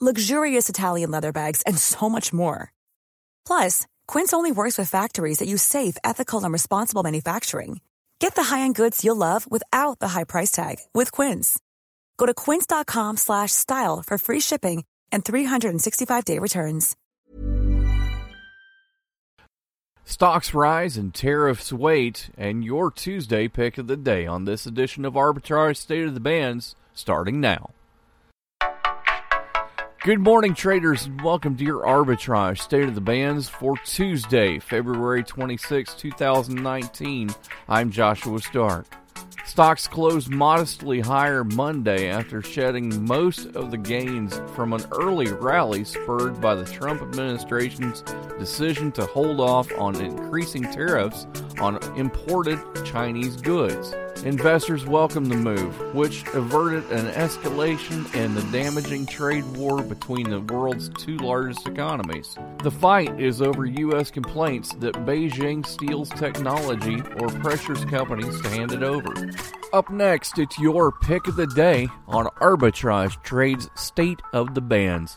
luxurious Italian leather bags, and so much more. Plus, Quince only works with factories that use safe, ethical, and responsible manufacturing. Get the high-end goods you'll love without the high price tag with Quince. Go to quince.com/style for free shipping and 365-day returns. Stocks rise and tariffs wait, and your Tuesday pick of the day on this edition of Arbitrage State of the Bands starting now. Good morning, traders, and welcome to your Arbitrage State of the Bands for Tuesday, February 26, 2019. I'm Joshua Stark. Stocks closed modestly higher Monday after shedding most of the gains from an early rally spurred by the Trump administration's decision to hold off on increasing tariffs on imported Chinese goods. Investors welcomed the move, which averted an escalation in the damaging trade war between the world's two largest economies. The fight is over U.S. complaints that Beijing steals technology or pressures companies to hand it over. Up next, it's your pick of the day on Arbitrage Trade's State of the Bands.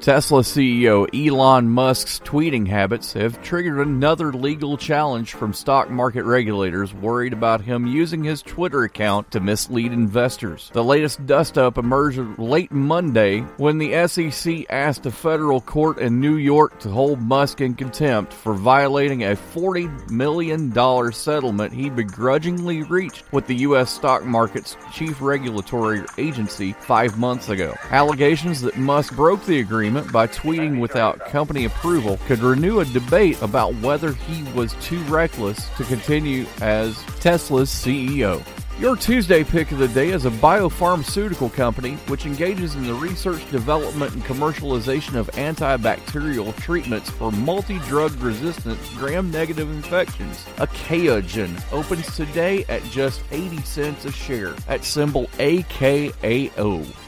Tesla CEO Elon Musk's tweeting habits have triggered another legal challenge from stock market regulators worried about him using his Twitter account to mislead investors. The latest dust-up emerged late Monday when the SEC asked a federal court in New York to hold Musk in contempt for violating a $40 million settlement he begrudgingly reached with the U.S. stock market's chief regulatory agency five months ago. Allegations that Musk broke the agreement by tweeting without company approval could renew a debate about whether he was too reckless to continue as Tesla's CEO. Your Tuesday pick of the day is a biopharmaceutical company which engages in the research, development, and commercialization of antibacterial treatments for multi drug resistant gram negative infections. Achaogen opens today at just 80 cents a share at symbol AKAO.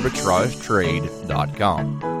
arbitragetrade.com.